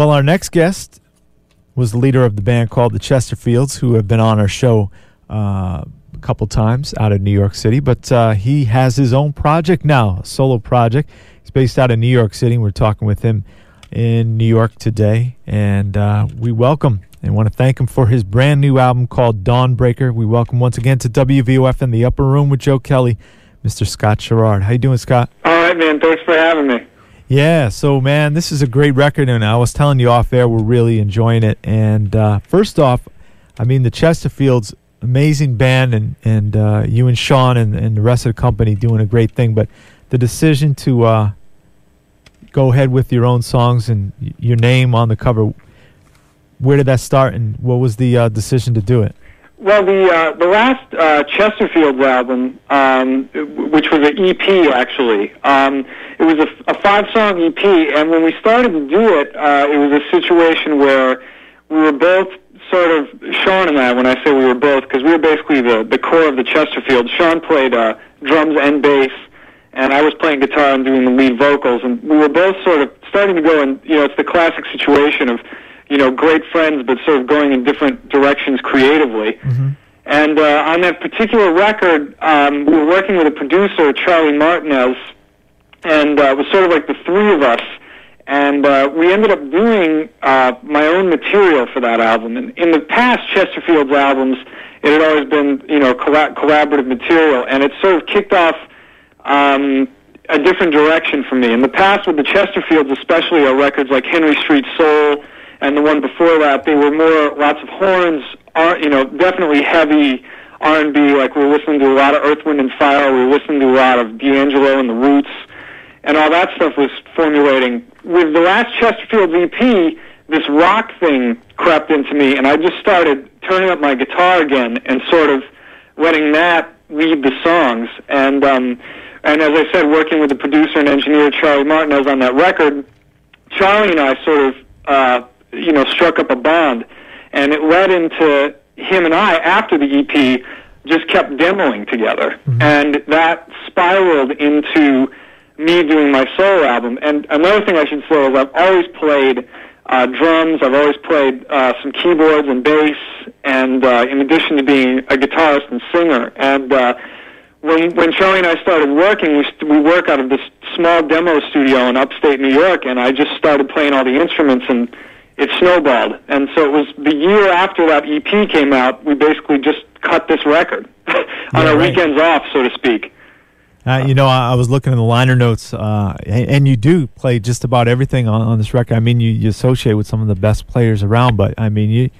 Well, our next guest was the leader of the band called the Chesterfields, who have been on our show uh, a couple times out of New York City. But uh, he has his own project now, a solo project. He's based out of New York City. We're talking with him in New York today, and uh, we welcome and want to thank him for his brand new album called Dawnbreaker. We welcome once again to WVOF in the Upper Room with Joe Kelly, Mr. Scott Sharrard. How you doing, Scott? All right, man. Thanks for having me. Yeah, so man, this is a great record, and I was telling you off air, we're really enjoying it. And uh, first off, I mean the Chesterfields, amazing band, and and uh, you and Sean and, and the rest of the company doing a great thing. But the decision to uh, go ahead with your own songs and your name on the cover, where did that start, and what was the uh, decision to do it? Well, the uh, the last uh, Chesterfields album, um, which was an EP actually, um, it was a, a five song EP, and when we started to do it, uh, it was a situation where we were both sort of Sean and I. When I say we were both, because we were basically the the core of the Chesterfield. Sean played uh, drums and bass, and I was playing guitar and doing the lead vocals, and we were both sort of starting to go. And you know, it's the classic situation of you know, great friends, but sort of going in different directions creatively. Mm-hmm. And uh, on that particular record, um, we were working with a producer, Charlie Martinez, and uh, it was sort of like the three of us. And uh, we ended up doing uh, my own material for that album. And in the past Chesterfield's albums, it had always been, you know, collab- collaborative material, and it sort of kicked off um, a different direction for me. In the past, with the Chesterfields, especially, our records like Henry Street Soul and the one before that, they were more lots of horns, are you know, definitely heavy R&B. Like we were listening to a lot of Earth, Wind and Fire. We were listening to a lot of D'Angelo and the Roots, and all that stuff was formulating. With the last Chesterfield EP, this rock thing crept into me, and I just started turning up my guitar again and sort of letting that lead the songs. And um, and as I said, working with the producer and engineer Charlie Martinez on that record, Charlie and I sort of. Uh, you know, struck up a bond, and it led into him and I after the EP just kept demoing together, Mhm. and that spiraled into me doing my solo album. And another thing I should say is I've always played uh, drums. I've always played uh, some keyboards and bass, and uh, in addition to being a guitarist and singer. And uh, when when Charlie and I started working, we st- we work out of this small demo studio in upstate New York, and I just started playing all the instruments and it snowballed. And so it was the year after that EP came out, we basically just cut this record on Yeah, our right. weekends off, so to speak. Uh, you know, I, I was looking in the liner notes, uh, and, and you do play just about everything on, on this record. I mean, you, you associate with some of the best players around, but I mean, you,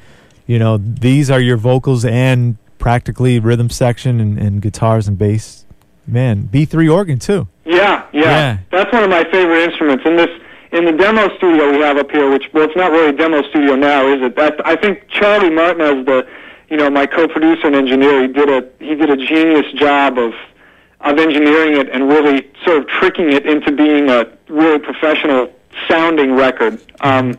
you know, these are your vocals and practically rhythm section and, and guitars and bass. Man, B three organ too. Yeah, yeah, Yeah. That's one of my favorite instruments. In this, in the demo studio we have up here, which well, it's not really a demo studio now, is it? That I think Charlie Martinez, the, you know, my co-producer and engineer, he did a he did a genius job of of engineering it and really sort of tricking it into being a really professional sounding record. Um,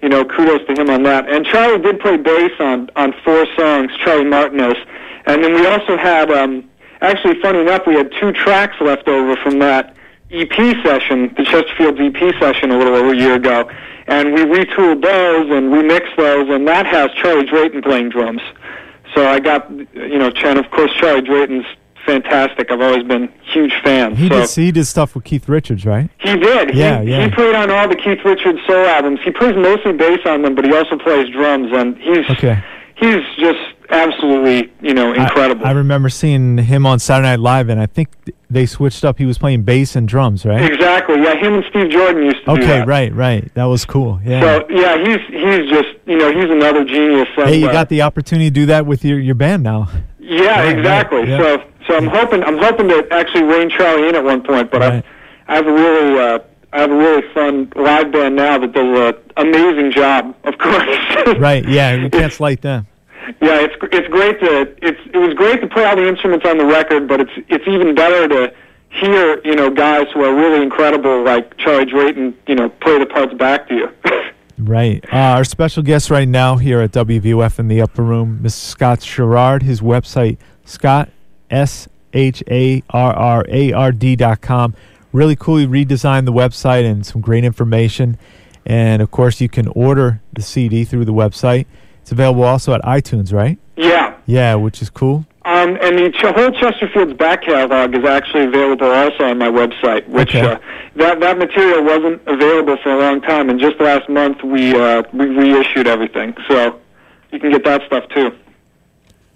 you know, kudos to him on that. And Charlie did play bass on on four songs, Charlie Martinez, and then we also had. Um, actually, funny enough, we had two tracks left over from that EP session, the Chesterfield's EP session, a little over a year ago, and we retooled those and remixed those, and that has Charlie Drayton playing drums. So I got, you know, and of course Charlie Drayton's fantastic. I've always been huge fan. He so. did he did stuff with Keith Richards, right? He did. Yeah, he, yeah. He played on all the Keith Richards soul albums. He plays mostly bass on them, but he also plays drums, and he's Okay. he's just absolutely you know incredible. I, remember seeing him on Saturday Night Live, and I think they switched up. He was playing bass and drums, right? exactly. Yeah, him and Steve Jordan used to do Okay, right, right. That was cool. Yeah. So yeah, he's he's just you know he's another genius. Hey, you got the opportunity to do that with your, your band now. yeah, Right, exactly. right, yeah. So so I'm hoping I'm hoping to actually rein Charlie in at one point, but Right. I I have a really uh, I have a really fun live band now that does an amazing job. Of course. Right, yeah, you can't slight them. Yeah, it's it's great to it's it was great to play all the instruments on the record, but it's it's even better to hear you know guys who are really incredible like Charlie Drayton you know play the parts back to you. Right. Uh, our special guest right now here at WVOF in the upper room, Mr. Scott Sharrard. His website, Scott, S H A R R A R D dot com. Really cool. He redesigned the website and some great information. And of course, you can order the CD through the website. It's available also at iTunes, right? Yeah. Yeah, which is cool. Um, and the ch- whole Chesterfield's back catalog is actually available also on my website, which Okay. uh, that that material wasn't available for a long time, and just last month we uh, we reissued everything, so you can get that stuff too.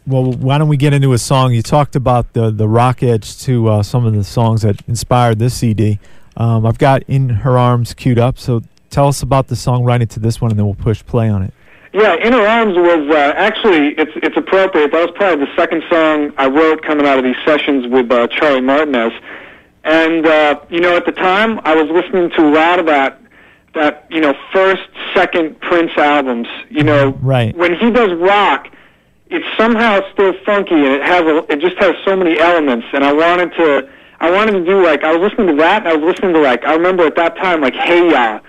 Well, why don't we get into a song? You talked about the the rock edge to uh, some of the songs that inspired this CD. Um, I've got "In Her Arms" queued up, so tell us about the song songwriting to this one, and then we'll push play on it. Yeah, In Her Arms was uh, actually it's it's appropriate. That was probably the second song I wrote coming out of these sessions with uh, Charlie Martinez. And uh, you know, at the time, I was listening to a lot of that that you know first, second Prince albums. You know, Right. when he does rock, it's somehow still funky, and it has a, it just has so many elements. And I wanted to I wanted to do like I was listening to that, and I was listening to like I remember at that time like Hey Ya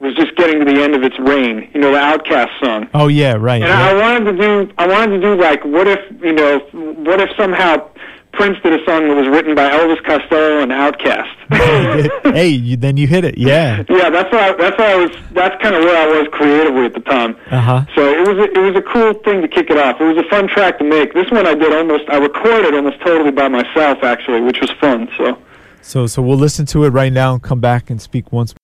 was just getting to the end of its reign. You know, the OutKast song. Oh yeah, right. And yeah. I wanted to do, I wanted to do like, what if, you know, what if somehow Prince did a song that was written by Elvis Costello and OutKast. hey, you, then you hit it. Yeah. yeah, that's why, that's why I was, that's kind of where I was creatively at the time. Uh huh. So it was, a, it was a cool thing to kick it off. It was a fun track to make. This one I did almost, I recorded almost totally by myself actually, which was fun. So. So so we'll listen to it right now and come back and speak once.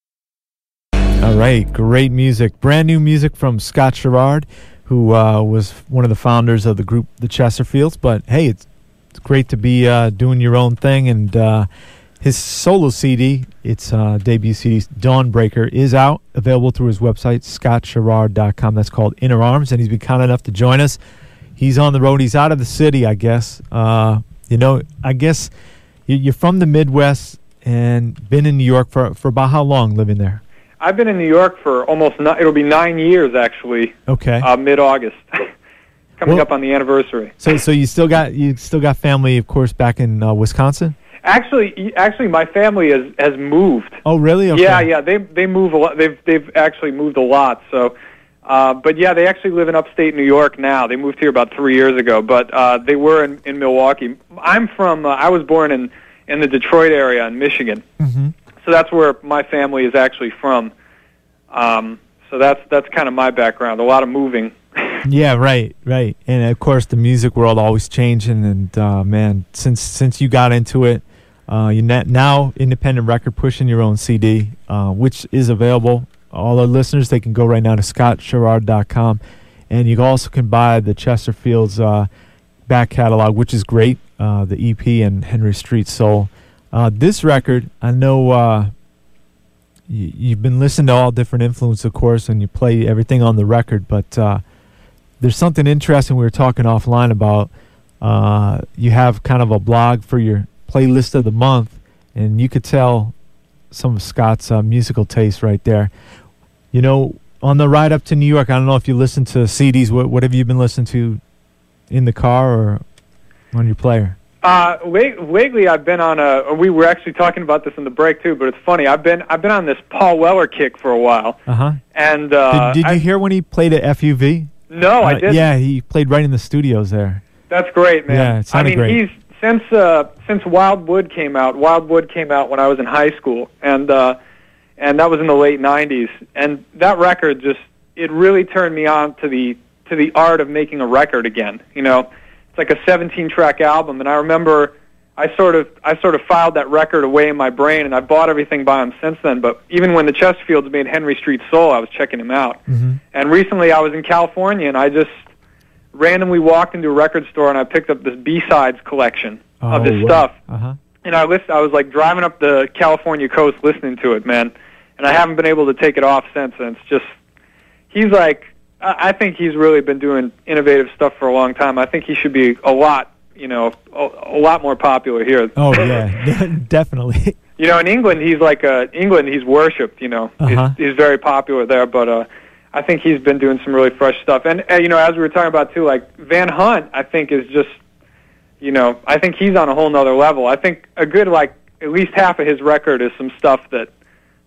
All right, great music, brand new music from Scott Sharrard, who uh, was one of the founders of the group the Chesterfields. But hey, it's it's great to be uh, doing your own thing, and uh, his solo CD, its uh, debut CD, Dawnbreaker, is out, available through his website, scottsharrard.com. That's called In Her Arms, and he's been kind enough to join us. He's on the road. He's out of the city, I guess. Uh, you know, I guess you- you're from the Midwest and been in New York for for about how long living there? I've been in New York for almost ni- it'll be nine years actually, Okay. uh, mid August, coming Well- up on the anniversary. so so you still got you still got family, of course, back in uh, Wisconsin. Actually, actually, my family has has moved. Oh, really? Okay. Yeah, yeah, they they move a lot. They've they've actually moved a lot. So, uh, but yeah, they actually live in upstate New York now. They moved here about three years ago, but uh, they were in in Milwaukee. I'm from. Uh, I was born in in the Detroit area in Michigan. hmm so that's where my family is actually from. Um, so that's that's kind of my background. A lot of moving. Yeah, right, right. And of course, the music world always changing. And uh, man, since since you got into it, uh, you now independent record pushing your own CD, uh, which is available. All our listeners, they can go right now to scottsharrard.com, and you also can buy the Chesterfields uh, back catalog, which is great. Uh, the EP and Henry Street Soul. Uh, this record, I know. Uh, you, you've been listening to all different influences, of course, and you play everything on the record. But uh, there's something interesting we were talking offline about. Uh, you have kind of a blog for your playlist of the month, and you could tell some of Scott's uh, musical taste right there. You know, on the ride up to New York, I don't know if you listen to CDs. What, what have you been listening to in the car or on your player? Uh, la- lately, I've been on a. We were actually talking about this in the break too, but it's funny. I've been I've been on this Paul Weller kick for a while, Uh huh. and uh, did did you I, hear when he played at FUV? No, I Uh, didn't. Yeah, he played right in the studios there. That's great, man. Yeah, it I mean, great. he's since uh, since Wild Wood came out. Wild Wood came out when I was in high school, and uh, and that was in the late '90s. And that record just it really turned me on to the to the art of making a record again. You know, it's like a 17 track album, and I remember I sort of I sort of filed that record away in my brain, and I bought everything by him since then. But even when the Chesterfields made Henry Street Soul, I was checking him out. hmm And recently I was in California and I just randomly walked into a record store and I picked up this B-sides collection of his stuff. Uh huh. And I list I was like driving up the California coast listening to it, man. And I haven't been able to take it off since and it's just he's like I think he's really been doing innovative stuff for a long time. I think he should be a lot, you know, a, a lot more popular here. Oh yeah, definitely. You know, in England, he's like uh, England. He's worshipped. You know, Uh-huh. he's, he's very popular there. But uh, I think he's been doing some really fresh stuff. And uh, you know, as we were talking about too, like Van Hunt, I think is just, you know, I think he's on a whole nother level. I think a good like at least half of his record is some stuff that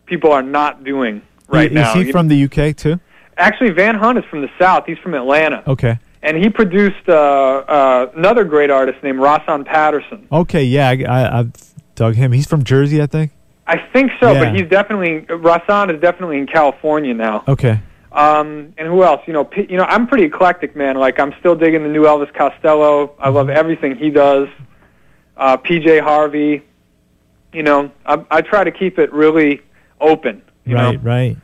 people are not doing right is now. he You- from the UK too? Actually, Van Hunt is from the South. He's from Atlanta, Okay. and he produced uh, uh, another great artist named Rahsaan Patterson. Okay. Yeah, I, I, I've dug him. He's from Jersey, I think. I think so, Yeah. but he's definitely Rahsaan is definitely in California now. Okay. Um, and who else? You know, P- you know, I'm pretty eclectic, man. Like I'm still digging the new Elvis Costello. I love everything he does. Uh, PJ Harvey. You know, I, I try to keep it really open. You right. know, Right.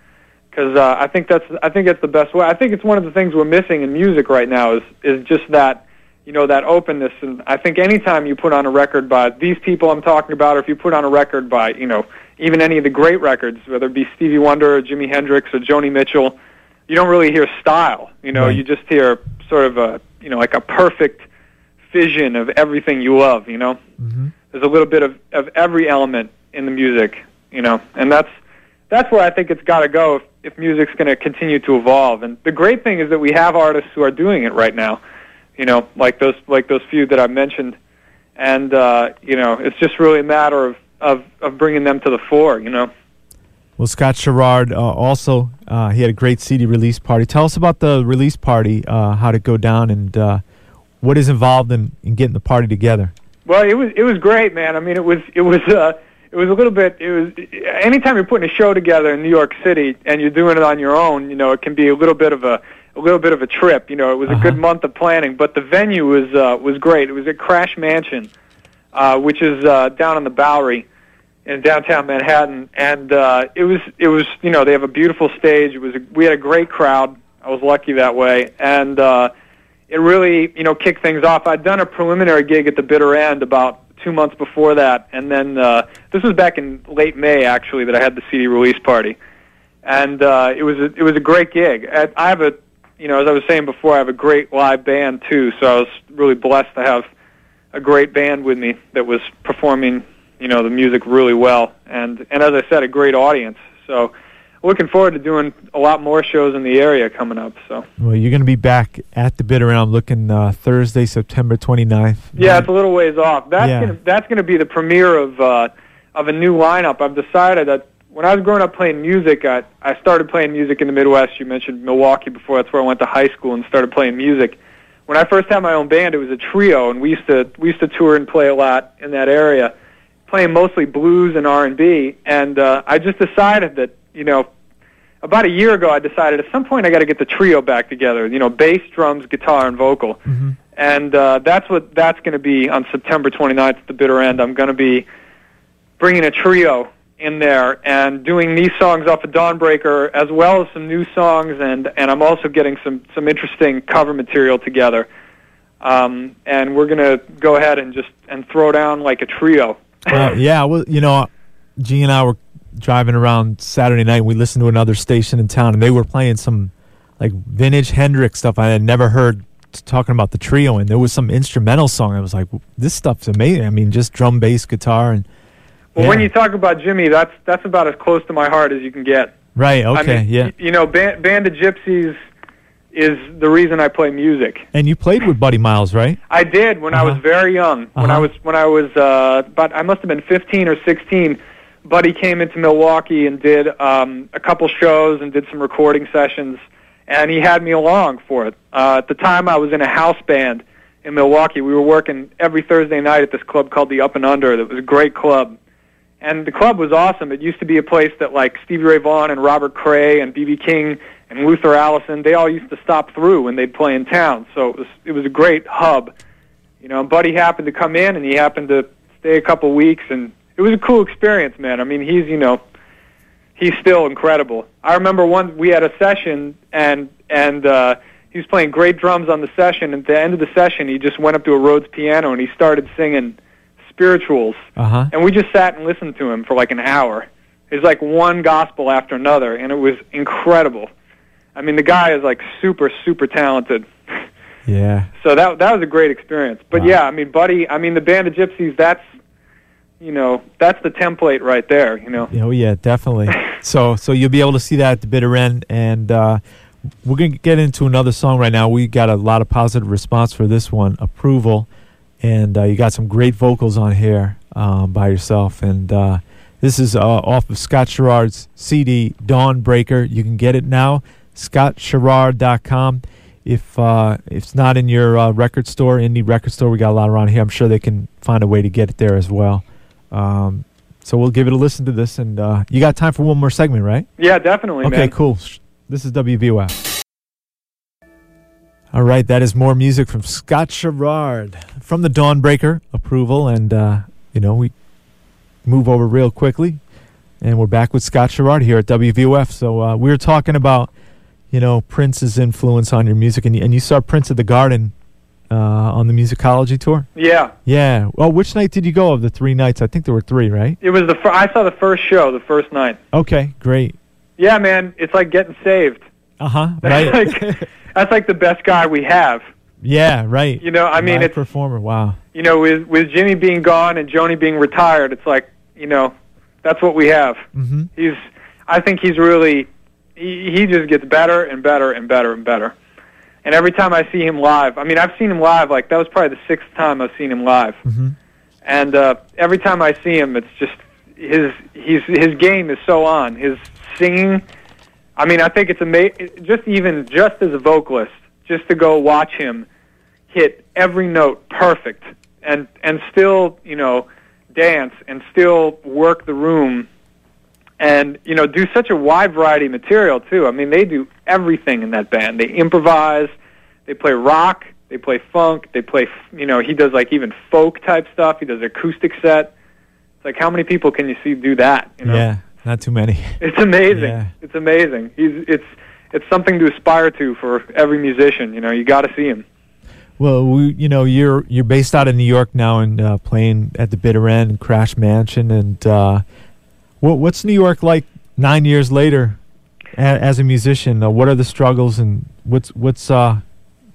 Because uh, I think that's I think that's the best way. I think it's one of the things we're missing in music right now is is just that you know that openness. And I think anytime you put on a record by these people I'm talking about, or if you put on a record by you know even any of the great records, whether it be Stevie Wonder or Jimi Hendrix or Joni Mitchell, you don't really hear style. You know, Right. you just hear sort of a you know like a perfect vision of everything you love. You know hmm there's a little bit of, of every element in the music, you know, and that's that's where I think it's got to go if, if music's going to continue to evolve. And the great thing is that we have artists who are doing it right now, you know, like those like those few that I mentioned, and uh, you know, it's just really a matter of, of of bringing them to the fore, you know. Well, Scott Sharrard uh, also uh, he had a great CD release party. Tell us about the release party, uh, how to go down, and uh, what is involved in, in getting the party together. Well, it was it was great, man. I mean, it was it was uh, it was a little bit. It was anytime you're putting a show together in New York City and you're doing it on your own, you know, it can be a little bit of a a little bit of a trip. You know, it was a good Uh-huh. month of planning, but the venue was uh, was great. It was at Crash Mansion, uh, which is uh, down on the Bowery in downtown Manhattan, and uh, it was it was you know they have a beautiful stage. It was a, we had a great crowd. I was lucky that way, and. Uh, it really, you know, kicked things off. I'd done a preliminary gig at the bitter end about two months before that, and then uh, this was back in late May actually that I had the CD release party, and uh, it was a, it was a great gig. I, I have a, you know, as I was saying before, I have a great live band too, so I was really blessed to have a great band with me that was performing, you know, the music really well, and and as I said, a great audience. So looking forward to doing a lot more shows in the area coming up. So. Well, you're going to be back at the Bitter around looking uh, Thursday, September 29th. Yeah, it's a little ways off. That's Yeah. gonna that's gonna be the premiere of uh, of a new lineup. I've decided that when I was growing up playing music, I I started playing music in the Midwest. You mentioned Milwaukee before. That's where I went to high school and started playing music. When I first had my own band, it was a trio, and we used to we used to tour and play a lot in that area, playing mostly blues and R and B. And uh, I just decided that you know about a year ago, I decided at some point I got to get the trio back together. You know, bass, drums, guitar, and vocal. hmm And uh, that's what that's going to be on September 29th at the bitter end. I'm going to be bringing a trio in there and doing these songs off of Dawnbreaker as well as some new songs, and and I'm also getting some some interesting cover material together. Um, and we're going to go ahead and just and throw down like a trio. Well, yeah, well, you know, G and I were driving around Saturday night. We listened to another station in town, and they were playing some like vintage Hendrix stuff I had never heard talking about the trio. And there was some instrumental song. I was like, this stuff's amazing. I mean, just drum, bass, guitar, and Well, when you talk about Jimi, that's that's about as close to my heart as you can get. right, okay, I mean, yeah. You know, Band, Band of Gypsys is the reason I play music. And you played with Buddy Miles, right? I did when I Uh-huh. was very young. When I Uh-huh. was when I was uh, about I must have been 15 or 16. Buddy came into Milwaukee and did um, a couple shows and did some recording sessions, and he had me along for it. Uh, at the time, I was in a house band in Milwaukee. We were working every Thursday night at this club called the Up and Under. That was a great club, and the club was awesome. It used to be a place that like Stevie Ray Vaughan and Robert Cray and B.B. King and Luther Allison, they all used to stop through when they'd play in town. So it was it was a great hub. You know, and Buddy happened to come in and he happened to stay a couple weeks and it was a cool experience, man. I mean, he's, you know, he's still incredible. I remember one we had a session and and uh he was playing great drums on the session and at the end of the session he just went up to a Rhodes piano and he started singing spirituals Uh huh. and we just sat and listened to him for like an hour. It was like one gospel after another, and it was incredible. I mean, the guy is like super, super talented. Yeah. So that that was a great experience. But Wow. yeah, I mean, Buddy, I mean, the Band of Gypsys. That's you know, that's the template right there. You know. Oh yeah, definitely. so so you'll be able to see that at the bitter end, and uh, we're gonna get into another song right now. We got a lot of positive response for this one, approval, and uh, you got some great vocals on here um, by yourself. And uh, this is uh, off of Scott Sharrard's CD Dawnbreaker. You can get it now, scottsharrard.com. If uh, if it's not in your uh, record store, indie record store, we got a lot around here. I'm sure they can find a way to get it there as well. Um, So we'll give it a listen to this, and uh, you got time for one more segment, right? Yeah, definitely, Okay, man. cool. This is WVOF. All right, that is more music from Scott Sharrard from the Dawnbreaker approval, and uh, you know we move over real quickly, and we're back with Scott Sharrard here at WVOF. So uh, we were talking about you know Prince's influence on your music, and you, and you saw Prince at the Garden uh, on the musicology tour. Yeah, Yeah. Well, which night did you go of the three nights? I think there were three, right? it was the fir- I saw the first show the first night. Okay, great. Yeah, man, it's like getting saved. Uh huh. That's Right. like that's like the best guy we have. yeah. Right. You know, I mean, Live it's performer. Wow. you know, with with Jimi being gone and Joni being retired, it's like you know, that's what we have. Mm-hmm. He's, I think he's really, he, he just gets better and better and better and better. And every time I see him live, I mean, I've seen him live. Like that was probably the sixth time I've seen him live. Mm-hmm. And uh, every time I see him, it's just his he's his game is so on. His singing, I mean, I think it's amazing. Just even just as a vocalist, just to go watch him hit every note perfect, and and still you know dance and still work the room, and you know do such a wide variety of material too. I mean, they do everything in that band. They improvise, they play rock, they play funk, they play you know he does like even folk type stuff. He does acoustic set. It's like how many people can you see do that? You know? Yeah. Not too many. It's amazing. Yeah. It's amazing. He's it's it's something to aspire to for every musician. You know, you got to see him. Well, we, you know, you're you're based out of New York now and uh, playing at the Bitter End Crash Mansion. And uh, what what's New York like nine years later as a musician? Uh, what are the struggles and what's what's uh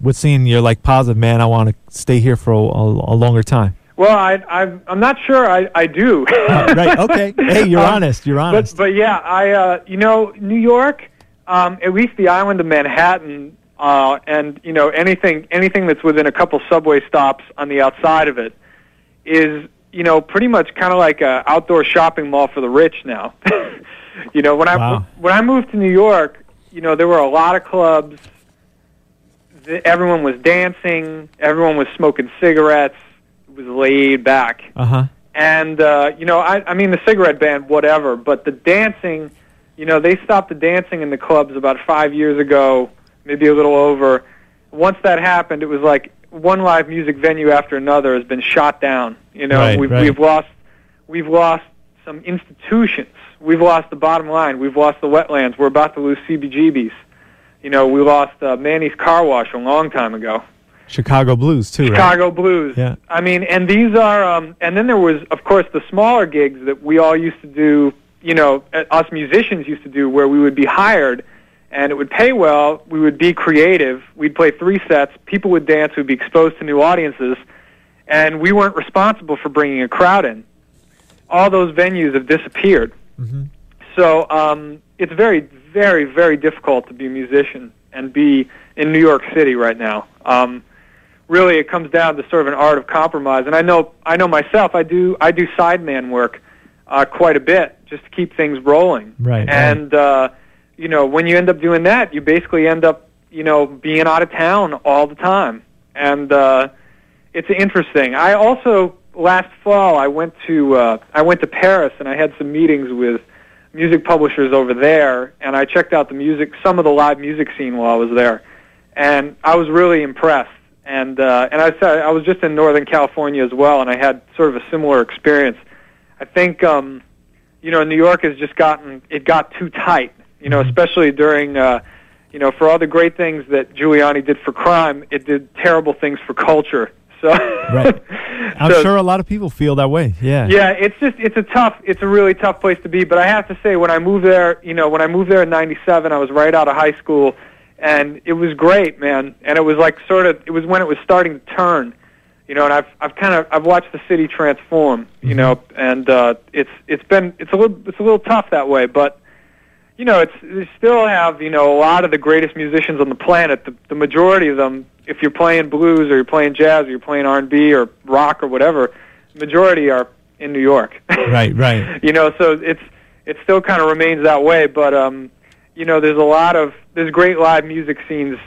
what's seeing you're like positive man? I want to stay here for a, a, a longer time. Well, I, I I'm not sure. I I do. Uh, right? Okay. Hey, you're Um, honest. You're honest. But but yeah, I uh, you know New York, um, at least the island of Manhattan, uh, and you know anything anything that's within a couple subway stops on the outside of it, is you know pretty much kind of like a outdoor shopping mall for the rich now. you know when I Wow. when I moved to New York, you know there were a lot of clubs. Everyone was dancing. Everyone was smoking cigarettes. It was laid back uh huh. and uh, you know, I, I mean, the cigarette ban, whatever, but the dancing, you know, they stopped the dancing in the clubs about five years ago, maybe a little over. Once that happened, it was like one live music venue after another has been shot down. You know, Right, we've right. we've lost we've lost some institutions. We've lost the bottom line. We've lost the wetlands. We're about to lose CBGBs. You know, we lost uh, Manny's Car Wash a long time ago. Chicago Blues too, right? Chicago Blues. Yeah. I mean, and these are, um, and then there was, of course, the smaller gigs that we all used to do. You know, uh, us musicians used to do, where we would be hired, and it would pay well. We would be creative. We'd play three sets. People would dance. We'd be exposed to new audiences, and we weren't responsible for bringing a crowd in. All those venues have disappeared. Hmm So um, it's very, very, very difficult to be a musician and be in New York City right now. Um, really, it comes down to sort of an art of compromise. And I know, I know myself. I do, I do sideman work uh, quite a bit just to keep things rolling. Right, right. And uh, you know, when you end up doing that, you basically end up, you know, being out of town all the time. And uh, it's interesting. I also last fall I went to uh, I went to Paris and I had some meetings with music publishers over there, and I checked out the music, some of the live music scene while I was there, and I was really impressed. And uh, and I said I was just in Northern California as well, and I had sort of a similar experience. I think um, you know New York has just gotten it got too tight, you know, Mhm. especially during. Uh, you know, for all the great things that Giuliani did for crime, it did terrible things for culture. So, Right. I'm so- sure a lot of people feel that way. Yeah. yeah, it's just it's a tough it's a really tough place to be. But I have to say, when I moved there, you know, when I moved there in '97, I was right out of high school, and it was great, man. And it was like sort of it was when it was starting to turn, you know. And I've I've kind of I've watched the city transform, you Mhm. know, and uh, it's it's been it's a little it's a little tough that way, but. You know, it's they still have you know a lot of the greatest musicians on the planet. The, the majority of them, if you're playing blues or you're playing jazz or you're playing R&B or rock or whatever, majority are in New York. Right, right. you know, so it's it still kind of remains that way. But um, you know, there's a lot of there's great live music scenes.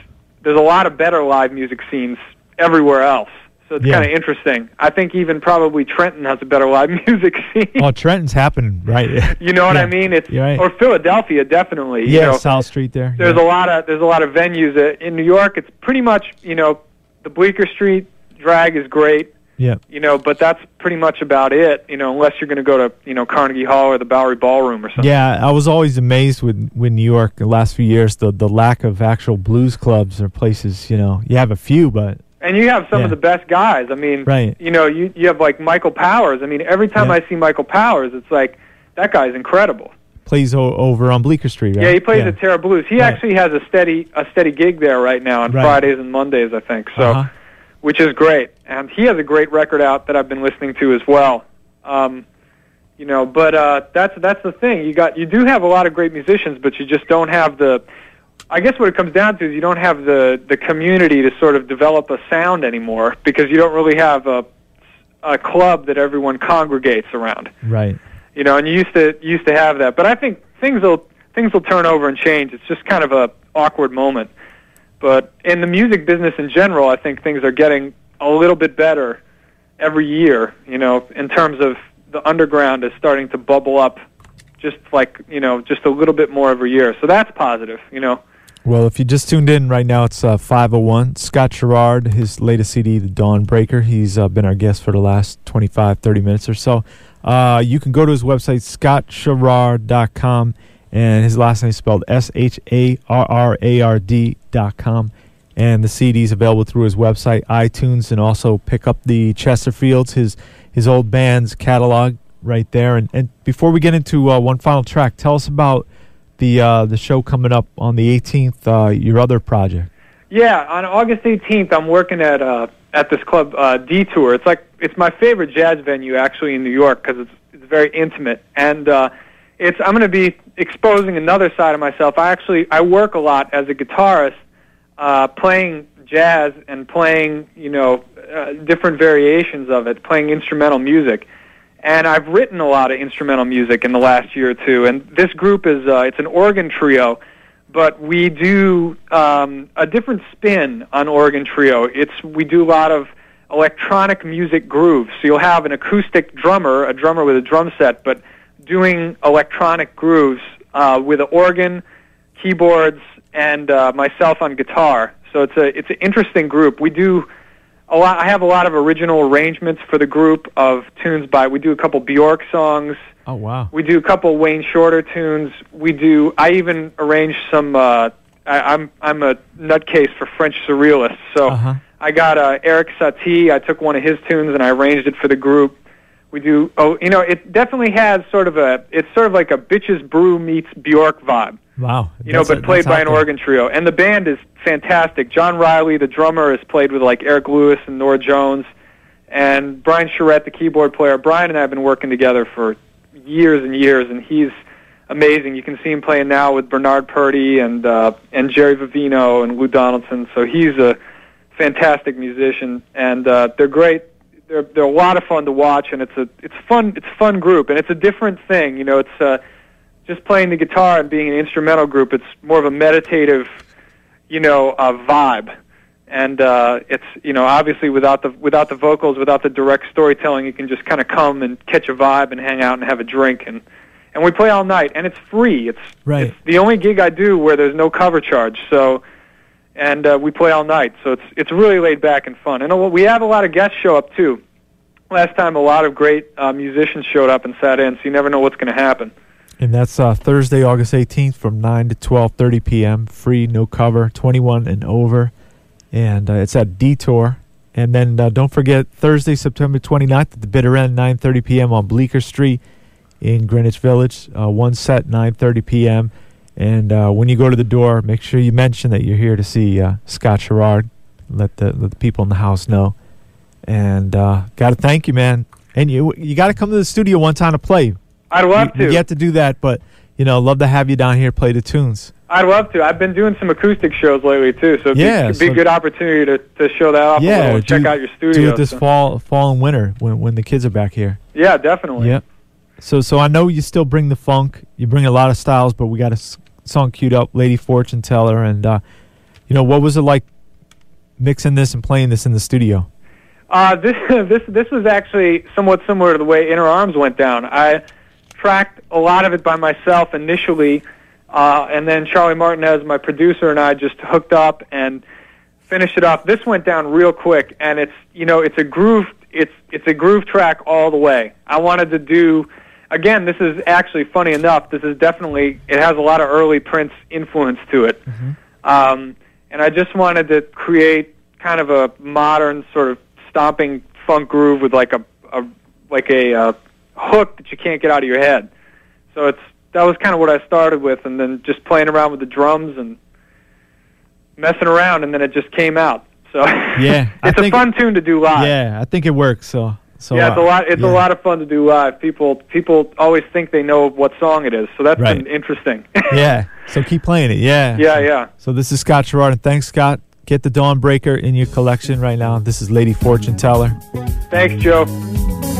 There's a lot of better live music scenes everywhere else. So it's Yeah. kind of interesting. I think even probably Trenton has a better live music scene. Oh, Trenton's happening, right? you know what Yeah. I mean? It's right. or Philadelphia definitely. you yeah, know. South Street there. there's yeah. a lot of there's a lot of venues that, in New York. It's pretty much you know the Bleecker Street drag is great, yeah. you know, but that's pretty much about it. You know, unless you're going to go to you know Carnegie Hall or the Bowery Ballroom or something. Yeah, I was always amazed with with New York the last few years the the lack of actual blues clubs or places. You know, you have a few, but And you have some Yeah. of the best guys. I mean, Right. you know, you you have like Michael Powers. I mean, every time Yeah. I see Michael Powers, it's like that guy's incredible. plays o- over on Bleecker Street. Right? Yeah, he plays at Terra Blues. He Right. actually has a steady a steady gig there right now on Right. Fridays and Mondays, I think. So, Uh-huh. which is great. And he has a great record out that I've been listening to as well. Um, you know, but uh, that's that's the thing. You got you do have a lot of great musicians, but you just don't have the. I guess what it comes down to is you don't have the the community to sort of develop a sound anymore because you don't really have a a club that everyone congregates around Right. you know, and you used to used to have that. But I think things will things will turn over and change. It's just kind of a awkward moment. But in the music business in general, I think things are getting a little bit better every year. You know, in terms of the underground is starting to bubble up, just like you know, just a little bit more every year. So that's positive. You know. Well, if you just tuned in right now, it's uh, 501. Scott Sharrard, his latest CD, The Dawn Breaker. He's uh, been our guest for the last 25, 30 minutes or so. Uh, you can go to his website, scottsharrard.com, and his last name is spelled S H A R R A R D.com. And the CD is available through his website, iTunes, and also pick up the Chesterfields, his his old band's catalog right there. And, and before we get into uh, one final track, tell us about the uh, the show coming up on the 18th, uh, your other project. Yeah, on August 18th, I'm working at uh, at this club uh, Detour. It's like it's my favorite jazz venue actually in New York because it's it's very intimate and uh, it's I'm going to be exposing another side of myself. I actually I work a lot as a guitarist, uh, playing jazz and playing you know uh, different variations of it, playing instrumental music. And I've written a lot of instrumental music in the last year or two. And this group is uh, it's an organ trio but we do um, a different spin on Organ Trio. It's we do a lot of electronic music grooves. So you'll have an acoustic drummer, a drummer with a drum set, but doing electronic grooves uh, with an organ, keyboards, and uh, myself on guitar. So it's a it's an interesting group. We do a lot. I have a lot of original arrangements for the group of tunes by. We do a couple Bjork songs. Oh wow! We do a couple Wayne Shorter tunes. We do. I even arranged some. Uh, I, I'm I'm a nutcase for French surrealists, so Uh-huh. I got uh, Erik Satie. I took one of his tunes and I arranged it for the group. We do. Oh, you know, it definitely has sort of a. It's sort of like a bitches brew meets Bjork vibe. Wow! You know, but played by an there. organ trio, and the band is fantastic. John Riley, the drummer, has played with like Eric Lewis and Norah Jones, and Brian Charette, the keyboard player. Brian and I have been working together for years and years, and he's amazing. You can see him playing now with Bernard Purdie and uh, and Jerry Vivino and Lou Donaldson. So he's a fantastic musician, and uh, they're great. They're they're a lot of fun to watch, and it's a it's fun it's a fun group, and it's a different thing. You know, it's uh, just playing the guitar and being an instrumental group. It's more of a meditative, you know, uh, vibe. And uh, it's you know obviously without the without the vocals, without the direct storytelling, you can just kind of come and catch a vibe and hang out and have a drink and and we play all night and it's free. It's Right. it's the only gig I do where there's no cover charge. So and uh, we play all night. So it's it's really laid back and fun. And we have a lot of guests show up too. Last time, a lot of great uh, musicians showed up and sat in, so you never know what's going to happen. And that's uh, Thursday, August 18th from 9 to 12:30 p.m. Free, no cover, 21 and over. And uh, it's at Detour. And then uh, don't forget Thursday, September 29th at the Bitter End, 9:30 p.m. on Bleecker Street in Greenwich Village. Uh, one set, 9:30 p.m. And uh, when you go to the door, make sure you mention that you're here to see uh, Scott Sharrard. Let the let the people in the house know. And got to thank you, man. And you you got to come to the studio one time to play. I'd love we, to. get to do that, but you know, love to have you down here play the tunes. I'd love to. I've been doing some acoustic shows lately too, so it'd Yeah, be, be a good opportunity to, to show that off Yeah, check out your studio. Do it this so- fall, fall and winter when when the kids are back here. Yeah, definitely. Yep. So so I know you still bring the funk. You bring a lot of styles, but we got a song queued up, Lady Fortune Teller, and uh, you know what was it like mixing this and playing this in the studio? Uh, this this this was actually somewhat similar to the way In Her Arms went down. I tracked a lot of it by myself initially, uh, and then Charlie Martinez, my producer, and I just hooked up and finished it off. This went down real quick, and it's you know it's a groove it's it's a groove track all the way. I wanted to do again. This is actually funny enough. This is definitely it has a lot of early Prince influence to it, Mm-hmm. um, and I just wanted to create kind of a modern sort of stomping funk groove with like a, a like a uh, hook that you can't get out of your head. So it's that was kind of what I started with, and then just playing around with the drums and messing around, and then it just came out. So Yeah, it's a fun tune to do live. Yeah, I think it works. So, so yeah, it's a uh, lot. It's yeah. a lot of fun to do live. People people always think they know what song it is, so that's Right. been interesting. Yeah, so keep playing it. Yeah, yeah, yeah. So this is Scott Sharrard, and thanks, Scott. Get the Dawnbreaker in your collection right now. This is Lady Fortune Teller. Thanks, Joe.